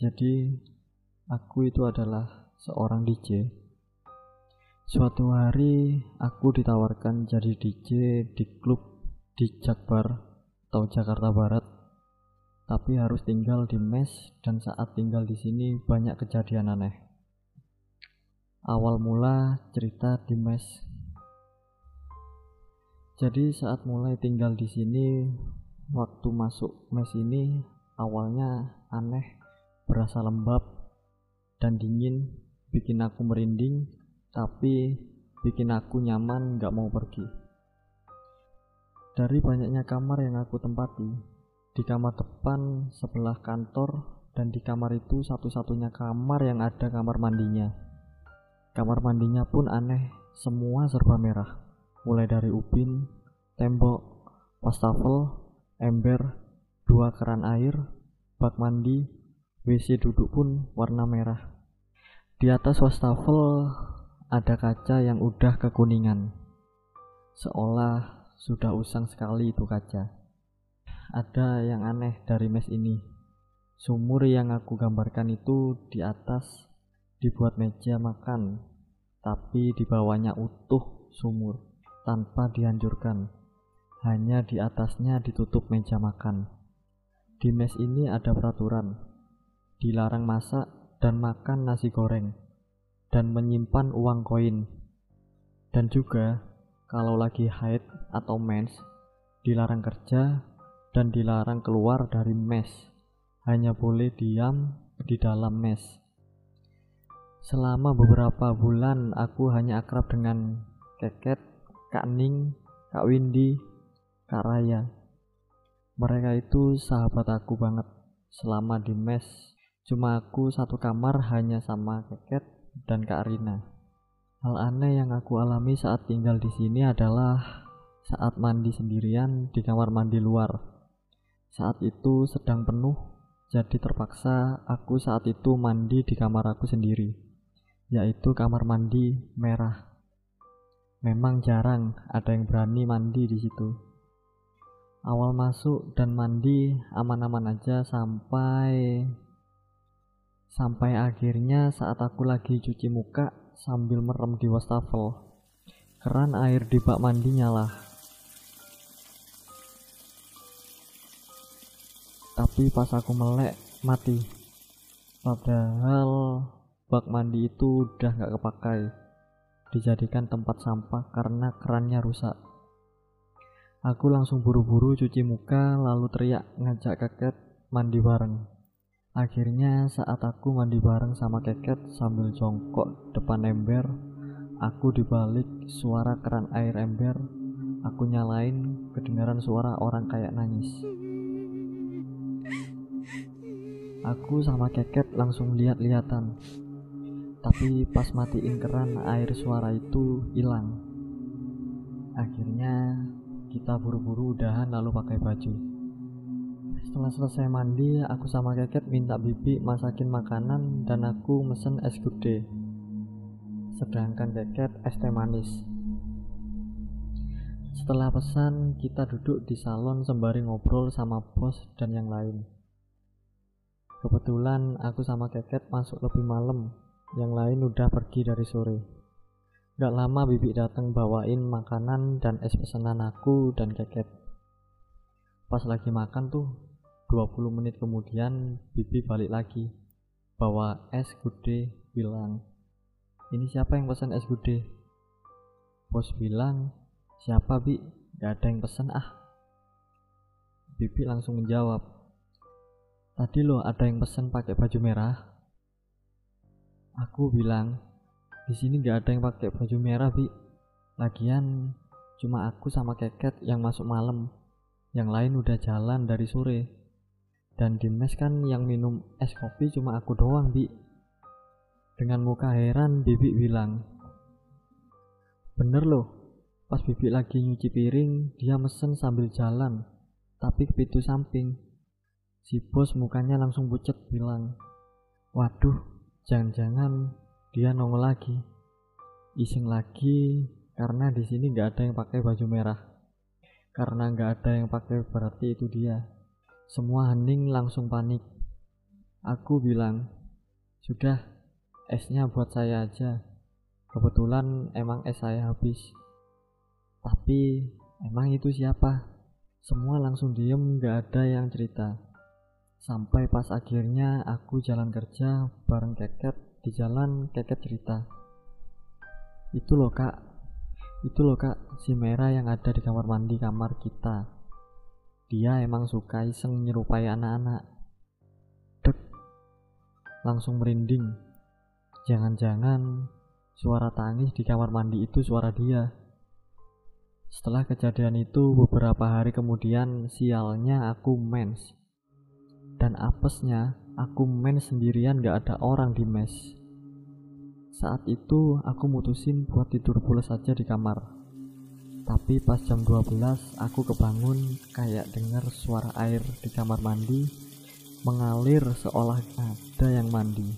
Jadi, aku itu adalah seorang DJ. Suatu hari, aku ditawarkan jadi DJ di klub di Jakbar atau Jakarta Barat. Tapi harus tinggal di mes dan saat tinggal di sini banyak kejadian aneh. Awal mula cerita di mes. Jadi saat mulai tinggal di sini, waktu masuk mes ini awalnya aneh berasa lembab dan dingin, bikin aku merinding, tapi bikin aku nyaman gak mau pergi. Dari banyaknya kamar yang aku tempati, di kamar depan sebelah kantor dan di kamar itu satu-satunya kamar yang ada kamar mandinya. Kamar mandinya pun aneh, semua serba merah. Mulai dari ubin, tembok, wastafel, ember, dua keran air, bak mandi, WC duduk pun warna merah. Di atas wastafel ada kaca yang udah kekuningan. Seolah sudah usang sekali itu kaca. Ada yang aneh dari mes ini. Sumur yang aku gambarkan itu di atas dibuat meja makan, tapi di bawahnya utuh sumur tanpa dihancurkan. Hanya di atasnya ditutup meja makan. Di mes ini ada peraturan dilarang masak dan makan nasi goreng, dan menyimpan uang koin. Dan juga, kalau lagi haid atau mens, dilarang kerja dan dilarang keluar dari mes, hanya boleh diam di dalam mes. Selama beberapa bulan aku hanya akrab dengan Keket, Kak Ning, Kak Windy, Kak Raya. Mereka itu sahabat aku banget selama di mes Cuma aku satu kamar hanya sama Keket dan Kak Rina. Hal aneh yang aku alami saat tinggal di sini adalah saat mandi sendirian di kamar mandi luar. Saat itu sedang penuh, jadi terpaksa aku saat itu mandi di kamar aku sendiri, yaitu kamar mandi merah. Memang jarang ada yang berani mandi di situ. Awal masuk dan mandi aman-aman aja sampai Sampai akhirnya saat aku lagi cuci muka sambil merem di wastafel, keran air di bak mandi nyala. Tapi pas aku melek, mati. Padahal bak mandi itu udah gak kepakai, dijadikan tempat sampah karena kerannya rusak. Aku langsung buru-buru cuci muka lalu teriak ngajak kakek mandi bareng. Akhirnya saat aku mandi bareng sama Keket sambil jongkok depan ember, aku dibalik suara keran air ember, aku nyalain kedengaran suara orang kayak nangis. Aku sama Keket langsung lihat-lihatan. Tapi pas matiin keran air suara itu hilang. Akhirnya kita buru-buru udahan lalu pakai baju. Setelah selesai mandi, aku sama Keket minta Bibi masakin makanan dan aku mesen es gede. Sedangkan Keket es teh manis. Setelah pesan, kita duduk di salon sembari ngobrol sama bos dan yang lain. Kebetulan aku sama Keket masuk lebih malam, yang lain udah pergi dari sore. Gak lama Bibi datang bawain makanan dan es pesanan aku dan Keket. Pas lagi makan tuh, 20 menit kemudian Bibi balik lagi. Bawa es gede bilang ini siapa yang pesan es gede bos bilang siapa bi? Gak ada yang pesan ah. Bibi langsung menjawab tadi loh ada yang pesan pakai baju merah? Aku bilang di sini gak ada yang pakai baju merah bi. Lagian cuma aku sama keket yang masuk malam. Yang lain udah jalan dari sore dan di mes kan yang minum es kopi cuma aku doang, Bi. Dengan muka heran, Bibi bilang, Bener loh, pas Bibi lagi nyuci piring, dia mesen sambil jalan, tapi ke pintu samping. Si bos mukanya langsung pucet bilang, Waduh, jangan-jangan dia nongol lagi. Iseng lagi, karena di sini nggak ada yang pakai baju merah. Karena nggak ada yang pakai berarti itu dia. Semua hening langsung panik. Aku bilang, sudah, esnya buat saya aja. Kebetulan emang es saya habis. Tapi, emang itu siapa? Semua langsung diem gak ada yang cerita. Sampai pas akhirnya aku jalan kerja bareng keket di jalan keket cerita. Itu loh kak, itu loh kak, si merah yang ada di kamar mandi kamar kita. Dia emang suka iseng nyerupai anak-anak. Dek, langsung merinding. Jangan-jangan suara tangis di kamar mandi itu suara dia. Setelah kejadian itu beberapa hari kemudian sialnya aku mens. Dan apesnya aku mens sendirian gak ada orang di mes. Saat itu aku mutusin buat tidur pulas saja di kamar. Tapi pas jam 12 aku kebangun kayak dengar suara air di kamar mandi mengalir seolah ada yang mandi.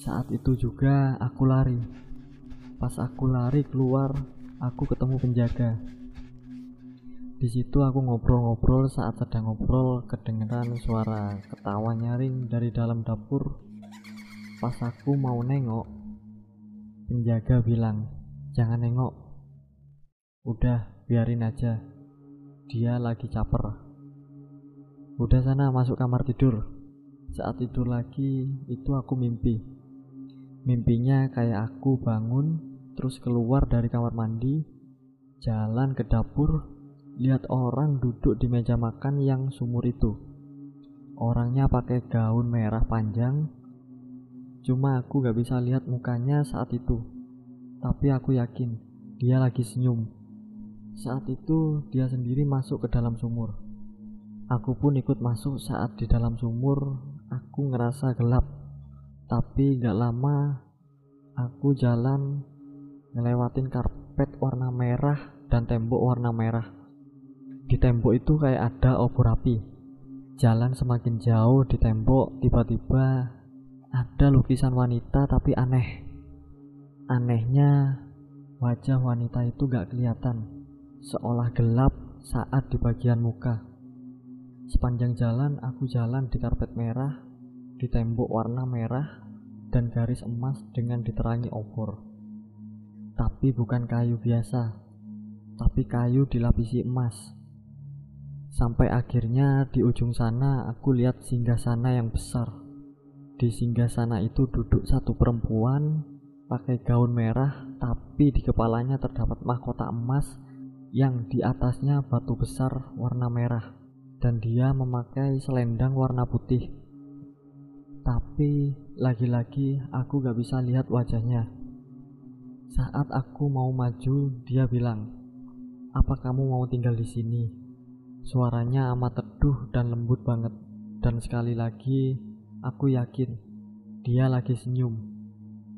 Saat itu juga aku lari. Pas aku lari keluar, aku ketemu penjaga. Di situ aku ngobrol-ngobrol saat sedang ngobrol kedengeran suara ketawa nyaring dari dalam dapur. Pas aku mau nengok, penjaga bilang, "Jangan nengok. Udah, biarin aja. Dia lagi caper." Udah sana masuk kamar tidur. Saat tidur lagi, itu aku mimpi. Mimpinya kayak aku bangun, terus keluar dari kamar mandi, jalan ke dapur, lihat orang duduk di meja makan yang sumur itu. Orangnya pakai gaun merah panjang, cuma aku gak bisa lihat mukanya saat itu. Tapi aku yakin dia lagi senyum. Saat itu dia sendiri masuk ke dalam sumur. Aku pun ikut masuk saat di dalam sumur. Aku ngerasa gelap, tapi gak lama aku jalan ngelewatin karpet warna merah dan tembok warna merah. Di tembok itu kayak ada obor api. Jalan semakin jauh di tembok, tiba-tiba ada lukisan wanita tapi aneh. Anehnya, wajah wanita itu gak kelihatan, seolah gelap saat di bagian muka. Sepanjang jalan, aku jalan di karpet merah, di tembok warna merah, dan garis emas dengan diterangi obor. Tapi bukan kayu biasa, tapi kayu dilapisi emas. Sampai akhirnya di ujung sana aku lihat singgah sana yang besar. Di singgah sana itu duduk satu perempuan pakai gaun merah tapi di kepalanya terdapat mahkota emas yang di atasnya batu besar warna merah dan dia memakai selendang warna putih. Tapi lagi-lagi aku gak bisa lihat wajahnya. Saat aku mau maju, dia bilang, "Apa kamu mau tinggal di sini?" Suaranya amat teduh dan lembut banget. Dan sekali lagi, aku yakin dia lagi senyum.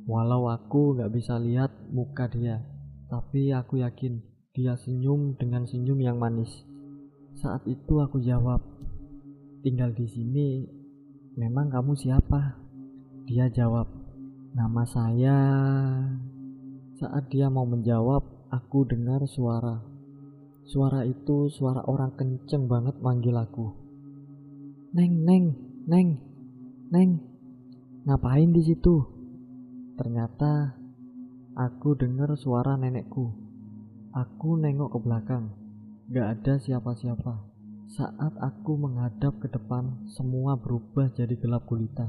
Walau aku gak bisa lihat muka dia, tapi aku yakin dia senyum dengan senyum yang manis. Saat itu aku jawab, tinggal di sini. Memang kamu siapa? Dia jawab, nama saya. Saat dia mau menjawab, aku dengar suara Suara itu suara orang kenceng banget manggil aku. Neng, neng, neng, neng, ngapain di situ? Ternyata aku dengar suara nenekku. Aku nengok ke belakang, gak ada siapa-siapa. Saat aku menghadap ke depan, semua berubah jadi gelap gulita.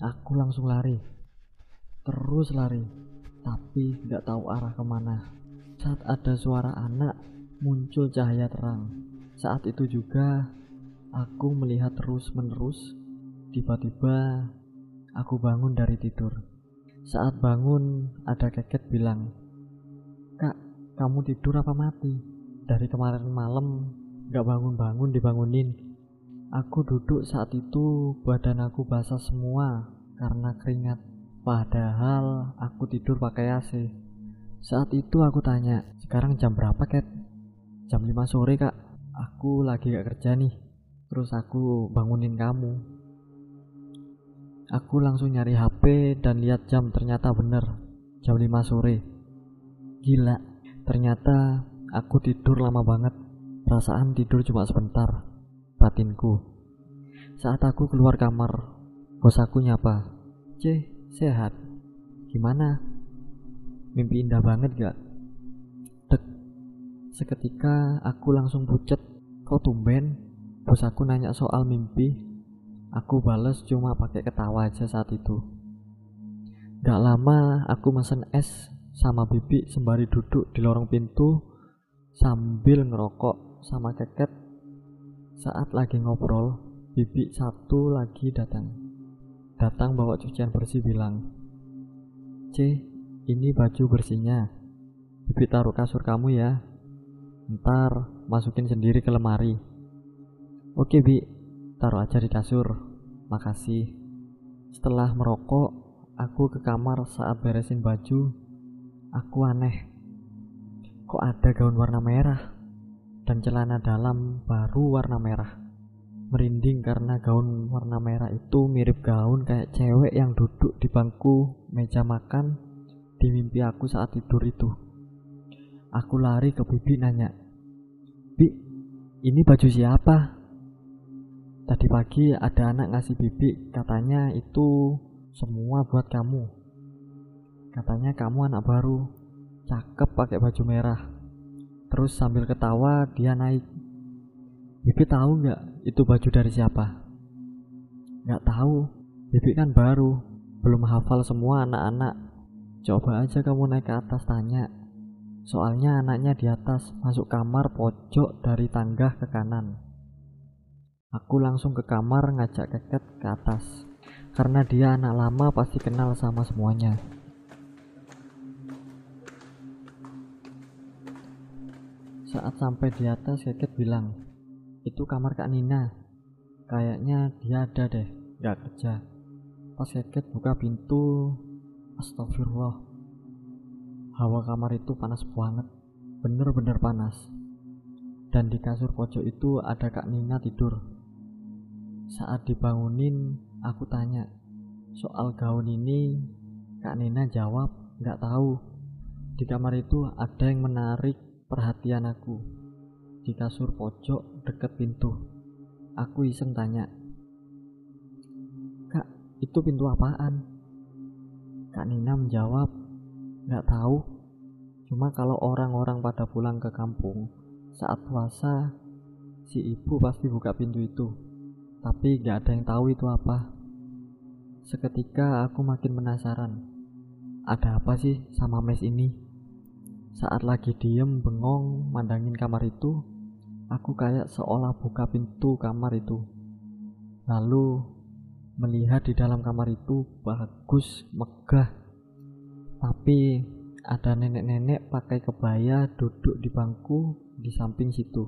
Aku langsung lari, terus lari, tapi gak tahu arah ke mana. Saat ada suara anak muncul cahaya terang. Saat itu juga aku melihat terus-menerus. Tiba-tiba aku bangun dari tidur. Saat bangun, ada keket bilang, "Kak, kamu tidur apa mati? Dari kemarin malam gak bangun-bangun dibangunin." Aku duduk saat itu badan aku basah semua karena keringat. Padahal aku tidur pakai AC. Saat itu aku tanya, sekarang jam berapa, Ket? jam 5 sore kak aku lagi gak kerja nih terus aku bangunin kamu aku langsung nyari HP dan lihat jam ternyata bener jam 5 sore gila ternyata aku tidur lama banget perasaan tidur cuma sebentar batinku saat aku keluar kamar Bos aku nyapa. C, sehat. Gimana? Mimpi indah banget gak? Dek. Seketika aku langsung pucet. Kok tumben? Bos aku nanya soal mimpi. Aku bales cuma pakai ketawa aja saat itu. Gak lama aku mesen es sama bibi sembari duduk di lorong pintu sambil ngerokok sama keket. Saat lagi ngobrol bibi satu lagi datang. Datang bawa cucian bersih bilang C ini baju bersihnya. Bibi taruh kasur kamu ya. Ntar masukin sendiri ke lemari. Oke bi. Taruh aja di kasur. Makasih. Setelah merokok aku ke kamar saat beresin baju aku aneh kok ada gaun warna merah dan celana dalam baru warna merah. Merinding karena gaun warna merah itu mirip gaun kayak cewek yang duduk di bangku meja makan di mimpi aku saat tidur itu. Aku lari ke bibi nanya, Bi, ini baju siapa? Tadi pagi ada anak ngasih bibi, katanya itu semua buat kamu. Katanya kamu anak baru, cakep pakai baju merah. Terus sambil ketawa dia naik. Bibi tahu nggak itu baju dari siapa? Nggak tahu. Bibi kan baru, belum hafal semua anak-anak. Coba aja kamu naik ke atas tanya. Soalnya anaknya di atas masuk kamar pojok dari tangga ke kanan. Aku langsung ke kamar ngajak keket ke atas. Karena dia anak lama pasti kenal sama semuanya. Saat sampai di atas, Keket bilang, itu kamar Kak Nina. Kayaknya dia ada deh, gak kerja. Pas Keket buka pintu, astagfirullah. Hawa kamar itu panas banget, bener-bener panas. Dan di kasur pojok itu ada Kak Nina tidur. Saat dibangunin, aku tanya, soal gaun ini, Kak Nina jawab, gak tahu. Di kamar itu ada yang menarik perhatian aku di kasur pojok deket pintu. Aku iseng tanya, Kak, itu pintu apaan? Kak Nina menjawab, Gak tahu. Cuma kalau orang-orang pada pulang ke kampung saat puasa, si ibu pasti buka pintu itu. Tapi gak ada yang tahu itu apa. Seketika aku makin penasaran. Ada apa sih sama mes ini? Saat lagi diem bengong mandangin kamar itu, aku kayak seolah buka pintu kamar itu. Lalu melihat di dalam kamar itu bagus, megah. Tapi ada nenek-nenek pakai kebaya duduk di bangku di samping situ.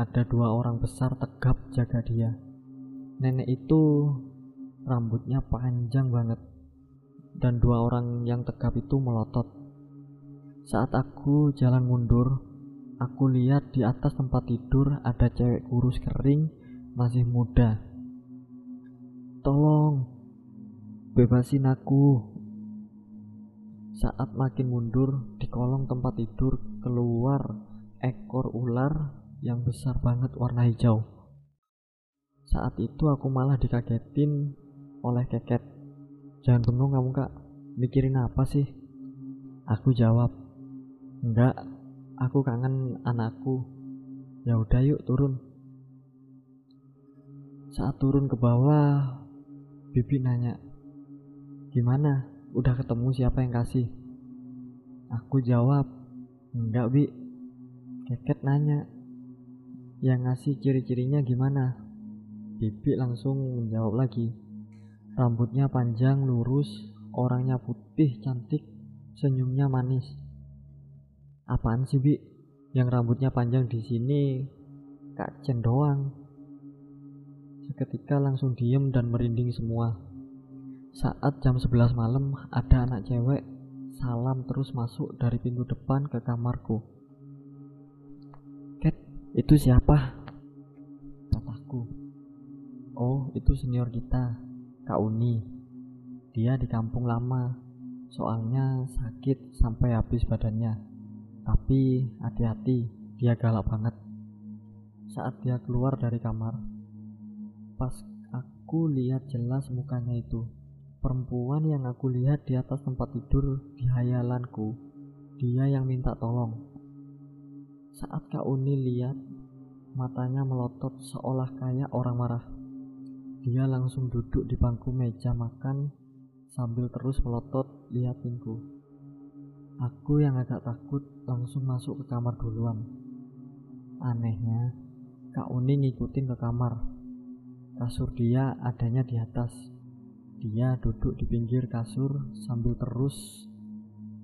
Ada dua orang besar tegap jaga dia. Nenek itu rambutnya panjang banget. Dan dua orang yang tegap itu melotot saat aku jalan mundur, aku lihat di atas tempat tidur ada cewek kurus kering, masih muda. Tolong, bebasin aku. Saat makin mundur, di kolong tempat tidur keluar ekor ular yang besar banget warna hijau. Saat itu aku malah dikagetin oleh keket. Jangan bengong kamu kak, mikirin apa sih? Aku jawab, Enggak, aku kangen anakku. Ya udah yuk turun. Saat turun ke bawah, Bibi nanya, "Gimana? Udah ketemu siapa yang kasih?" Aku jawab, "Enggak, Bi." Keket nanya, "Yang ngasih ciri-cirinya gimana?" Bibi langsung menjawab lagi, "Rambutnya panjang, lurus, orangnya putih, cantik, senyumnya manis." Apaan sih, Bi? Yang rambutnya panjang di sini Kak Chen doang. Seketika langsung diem dan merinding semua. Saat jam 11 malam ada anak cewek salam terus masuk dari pintu depan ke kamarku. Cat, itu siapa? Kataku. Oh, itu senior kita, Kak Uni. Dia di kampung lama, soalnya sakit sampai habis badannya. Tapi hati-hati, dia galak banget. Saat dia keluar dari kamar, pas Aku lihat jelas mukanya itu. Perempuan yang aku lihat di atas tempat tidur di hayalanku. Dia yang minta tolong. Saat Kak Uni lihat, matanya melotot seolah kayak orang marah. Dia langsung duduk di bangku meja makan sambil terus melotot liatinku. Aku yang agak takut langsung masuk ke kamar duluan. Anehnya, Kak Uni ngikutin ke kamar. Kasur dia adanya di atas. Dia duduk di pinggir kasur sambil terus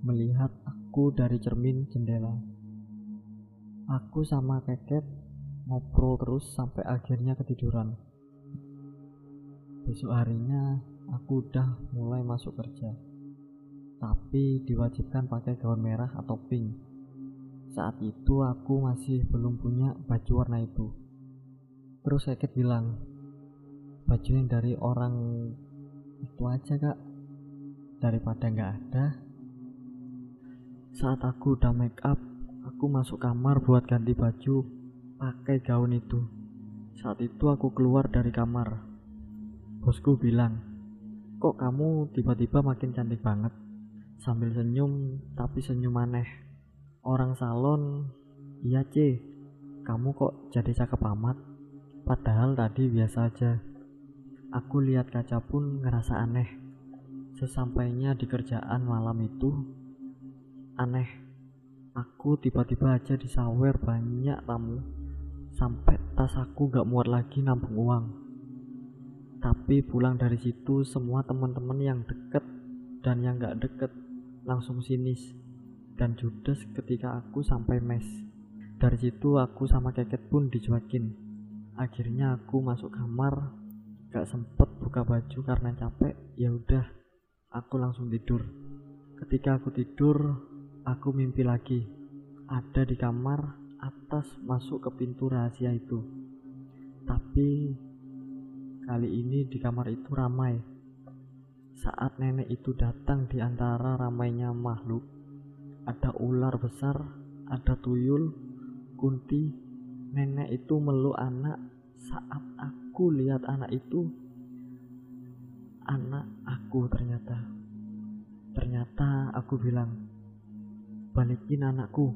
melihat aku dari cermin jendela. Aku sama Keket ngobrol terus sampai akhirnya ketiduran. Besok harinya aku udah mulai masuk kerja. Tapi diwajibkan pakai gaun merah atau pink. Saat itu aku masih belum punya baju warna itu. Terus Keket bilang, baju yang dari orang itu aja kak. Daripada nggak ada. Saat aku udah make up aku masuk kamar buat ganti baju pakai gaun itu. Saat itu aku keluar dari kamar. Bosku bilang kok kamu tiba-tiba makin cantik banget sambil senyum tapi senyum aneh orang salon iya c kamu kok jadi cakep amat padahal tadi biasa aja Aku lihat kaca pun ngerasa aneh. Sesampainya di kerjaan malam itu, aneh. Aku tiba-tiba aja disawer banyak tamu, sampai tas aku gak muat lagi nampung uang. Tapi pulang dari situ semua teman-teman yang deket dan yang gak deket langsung sinis dan judes ketika aku sampai mes. Dari situ aku sama keket pun dicuekin. Akhirnya aku masuk kamar gak sempet buka baju karena capek ya udah aku langsung tidur ketika aku tidur aku mimpi lagi ada di kamar atas masuk ke pintu rahasia itu tapi kali ini di kamar itu ramai saat nenek itu datang di antara ramainya makhluk ada ular besar ada tuyul kunti. Nenek itu meluk anak. Saat aku lihat anak itu anak aku ternyata ternyata aku bilang balikin anakku.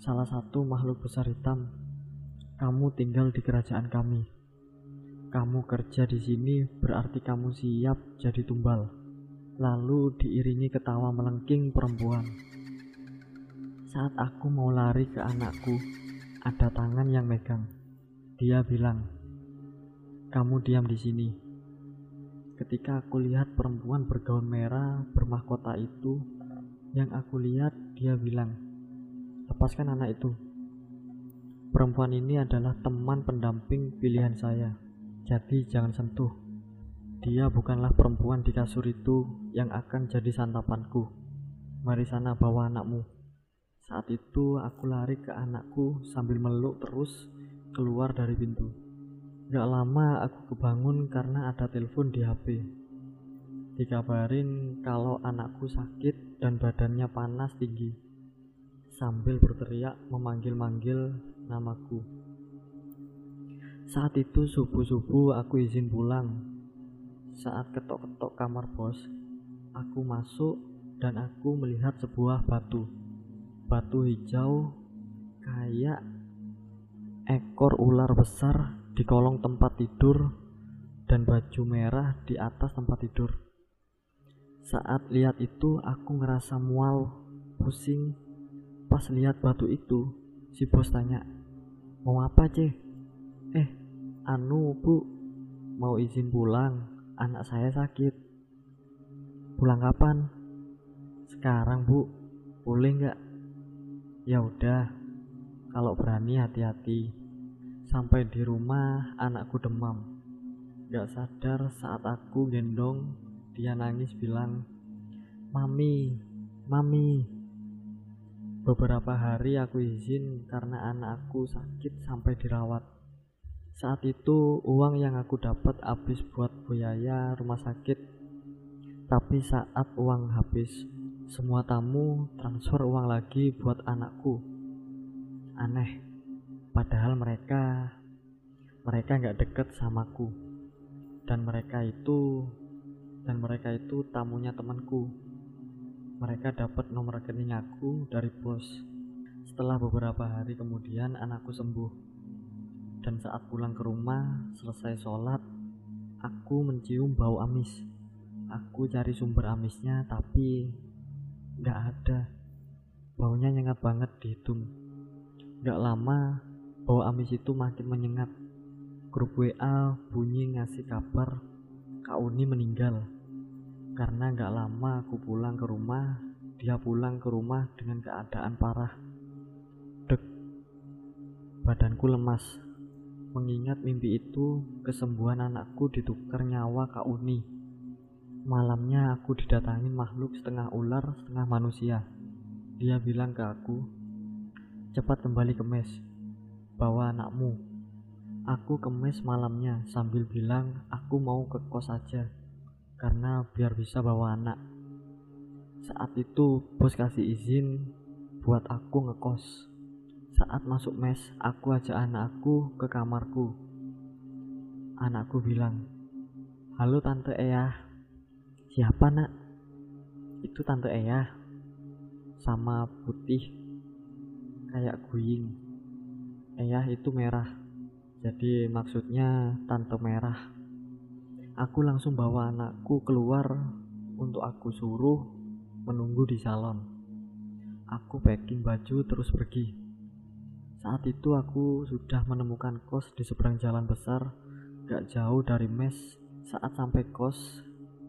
Salah satu makhluk besar hitam kamu tinggal di kerajaan kami kamu kerja di sini berarti kamu siap jadi tumbal lalu diiringi ketawa melengking perempuan saat aku mau lari ke anakku ada tangan yang megang dia bilang kamu diam di sini. Ketika aku lihat perempuan bergaun merah bermahkota itu, yang aku lihat dia bilang, "Lepaskan anak itu." Perempuan ini adalah teman pendamping pilihan saya, jadi jangan sentuh. Dia bukanlah perempuan di kasur itu yang akan jadi santapanku. Mari sana bawa anakmu. Saat itu aku lari ke anakku sambil meluk terus keluar dari pintu. Gak lama aku kebangun karena ada telepon di HP. Dikabarin kalau anakku sakit dan badannya panas tinggi. Sambil berteriak memanggil-manggil namaku. Saat itu subuh-subuh aku izin pulang. Saat ketok-ketok kamar bos, aku masuk dan aku melihat sebuah batu. Batu hijau kayak ekor ular besar di kolong tempat tidur dan baju merah di atas tempat tidur. Saat lihat itu aku ngerasa mual, pusing. Pas lihat batu itu, si bos tanya, "Mau apa, Ceh?" "Eh, anu, Bu, mau izin pulang. Anak saya sakit." "Pulang kapan?" "Sekarang, Bu. Boleh nggak?" "Ya udah. Kalau berani hati-hati." Sampai di rumah anakku demam. Gak sadar saat aku gendong, dia nangis bilang, Mami, Mami. Beberapa hari aku izin karena anakku sakit sampai dirawat. Saat itu uang yang aku dapat habis buat biaya rumah sakit. Tapi saat uang habis, semua tamu transfer uang lagi buat anakku. Aneh. Padahal mereka mereka nggak deket samaku. dan mereka itu dan mereka itu tamunya temanku mereka dapat nomor rekening aku dari bos setelah beberapa hari kemudian anakku sembuh dan saat pulang ke rumah selesai sholat aku mencium bau amis. Aku cari sumber amisnya tapi nggak ada. Baunya nyengat banget di hidung. Nggak lama bau amis itu makin menyengat. Grup WA bunyi ngasih kabar Kak Uni meninggal. Karena nggak lama aku pulang ke rumah dia pulang ke rumah dengan keadaan parah. Dek badanku lemas mengingat mimpi itu kesembuhan anakku ditukar nyawa Kak Uni malamnya aku didatangi makhluk setengah ular setengah manusia dia bilang ke aku cepat kembali ke mes bawa anakmu Aku kemes malamnya sambil bilang aku mau ke kos saja karena biar bisa bawa anak. Saat itu bos kasih izin buat aku ngekos. Saat masuk mes, aku ajak anakku ke kamarku. Anakku bilang, Halo Tante Eyah. Siapa nak? Itu Tante Eyah. Sama putih. Kayak guing. Eyah itu merah. Jadi maksudnya tante merah. Aku langsung bawa anakku keluar untuk aku suruh menunggu di salon. Aku packing baju terus pergi. Saat itu aku sudah menemukan kos di seberang jalan besar, gak jauh dari mes. Saat sampai kos,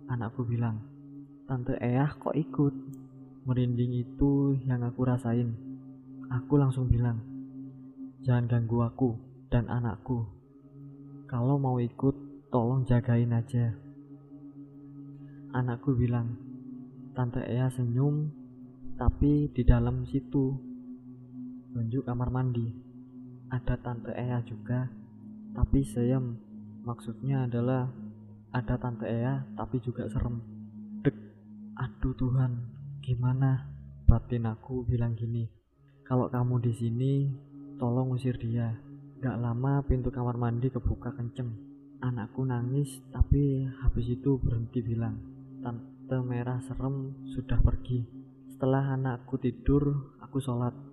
anakku bilang, Tante Eyah kok ikut? Merinding itu yang aku rasain. Aku langsung bilang, jangan ganggu aku dan anakku. Kalau mau ikut, tolong jagain aja. Anakku bilang, Tante Ea senyum, tapi di dalam situ. Tunjuk kamar mandi. Ada Tante Ea juga, tapi serem. Maksudnya adalah ada Tante Ea, tapi juga serem. Dek, aduh Tuhan, gimana? Batin aku bilang gini, kalau kamu di sini, tolong usir dia. Gak lama pintu kamar mandi kebuka kenceng. Anakku nangis tapi habis itu berhenti bilang, Tante merah serem sudah pergi. Setelah anakku tidur, aku sholat.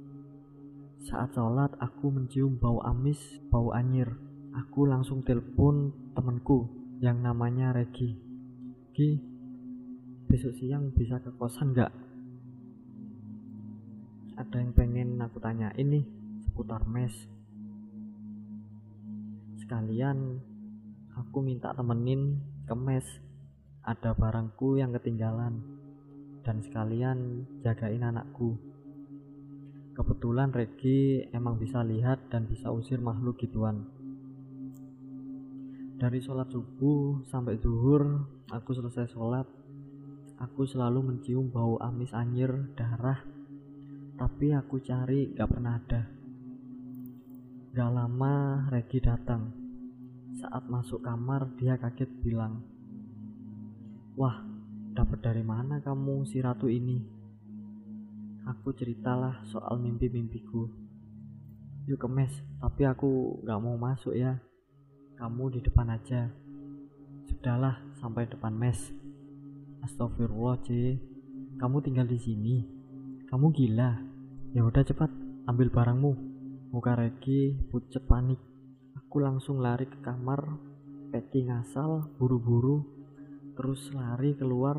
Saat sholat, aku mencium bau amis, bau anyir. Aku langsung telepon temanku yang namanya Regi. Gi, besok siang bisa ke kosan gak? Ada yang pengen aku tanya ini seputar mes sekalian aku minta temenin ke mes ada barangku yang ketinggalan dan sekalian jagain anakku kebetulan Regi emang bisa lihat dan bisa usir makhluk gituan. Dari sholat subuh sampai zuhur aku selesai sholat aku selalu mencium bau amis anyir darah. Tapi aku cari gak pernah ada. Gak lama Regi datang. Saat masuk kamar, dia kaget bilang, "Wah, dapat dari mana kamu si ratu ini?" Aku ceritalah soal mimpi-mimpiku. Yuk kemes, tapi aku gak mau masuk ya. Kamu di depan aja. Sudahlah, sampai depan mes. Astagfirullah, C. Kamu tinggal di sini. Kamu gila. Ya udah cepat, ambil barangmu. Muka Regi pucet panik. Aku langsung lari ke kamar, packing asal, buru-buru, terus lari keluar.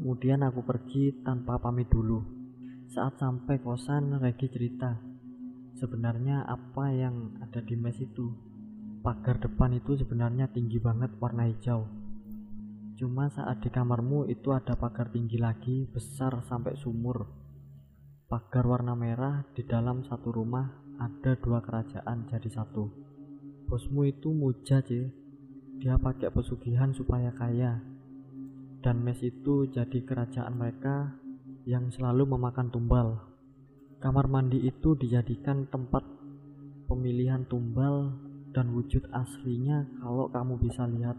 Kemudian aku pergi tanpa pamit dulu. Saat sampai kosan, Regi cerita. Sebenarnya apa yang ada di mes itu? Pagar depan itu sebenarnya tinggi banget warna hijau. Cuma saat di kamarmu itu ada pagar tinggi lagi, besar sampai sumur. Pagar warna merah di dalam satu rumah ada dua kerajaan jadi satu bosmu itu muja sih dia pakai pesugihan supaya kaya dan mes itu jadi kerajaan mereka yang selalu memakan tumbal. Kamar mandi itu dijadikan tempat pemilihan tumbal dan wujud aslinya kalau kamu bisa lihat.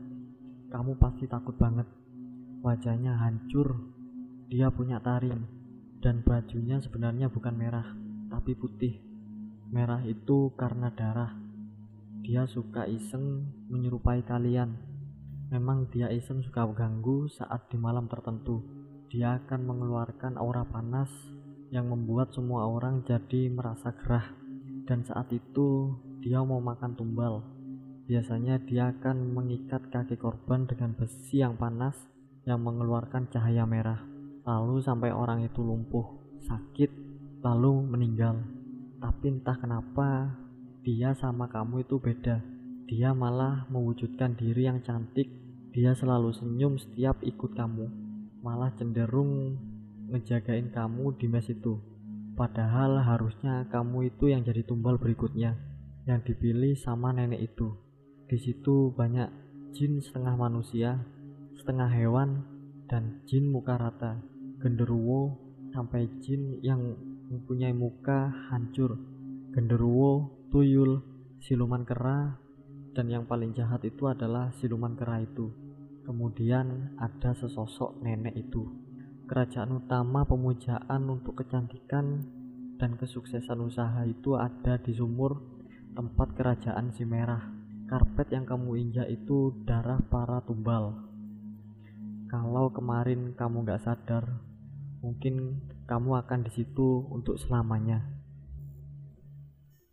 Kamu pasti takut banget. Wajahnya hancur dia punya taring dan bajunya sebenarnya bukan merah tapi putih. Merah itu karena darah. Dia suka iseng menyerupai kalian. Memang dia iseng suka ganggu saat di malam tertentu. Dia akan mengeluarkan aura panas yang membuat semua orang jadi merasa gerah. Dan saat itu dia mau makan tumbal. Biasanya dia akan mengikat kaki korban dengan besi yang panas yang mengeluarkan cahaya merah. Lalu sampai orang itu lumpuh, sakit, lalu meninggal. Tapi entah kenapa dia sama kamu itu beda dia malah mewujudkan diri yang cantik. Dia selalu senyum setiap ikut kamu. Malah cenderung ngejagain kamu di mes itu. Padahal harusnya kamu itu yang jadi tumbal berikutnya. Yang dipilih sama nenek itu. Di situ banyak jin setengah manusia, setengah hewan, dan jin muka rata. Genderuwo sampai jin yang mempunyai muka hancur. Genderuwo, tuyul, siluman kera, dan yang paling jahat itu adalah siluman kera itu. Kemudian ada sesosok nenek itu. Kerajaan utama pemujaan untuk kecantikan dan kesuksesan usaha itu ada di sumur tempat kerajaan si merah. Karpet yang kamu injak itu darah para tumbal. Kalau kemarin kamu gak sadar, mungkin kamu akan di situ untuk selamanya.